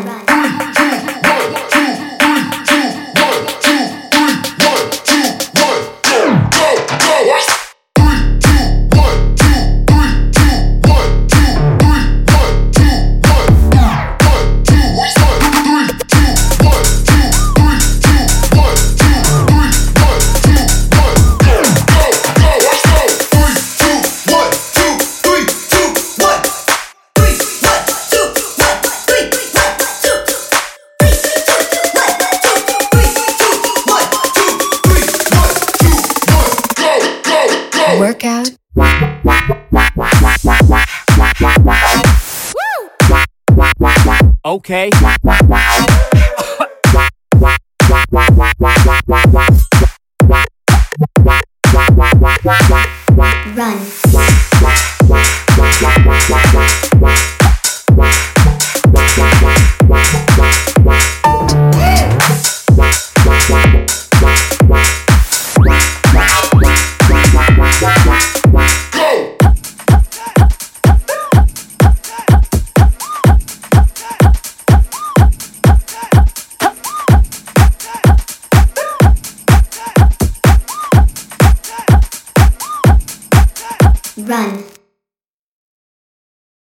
Workout. Okay. Run.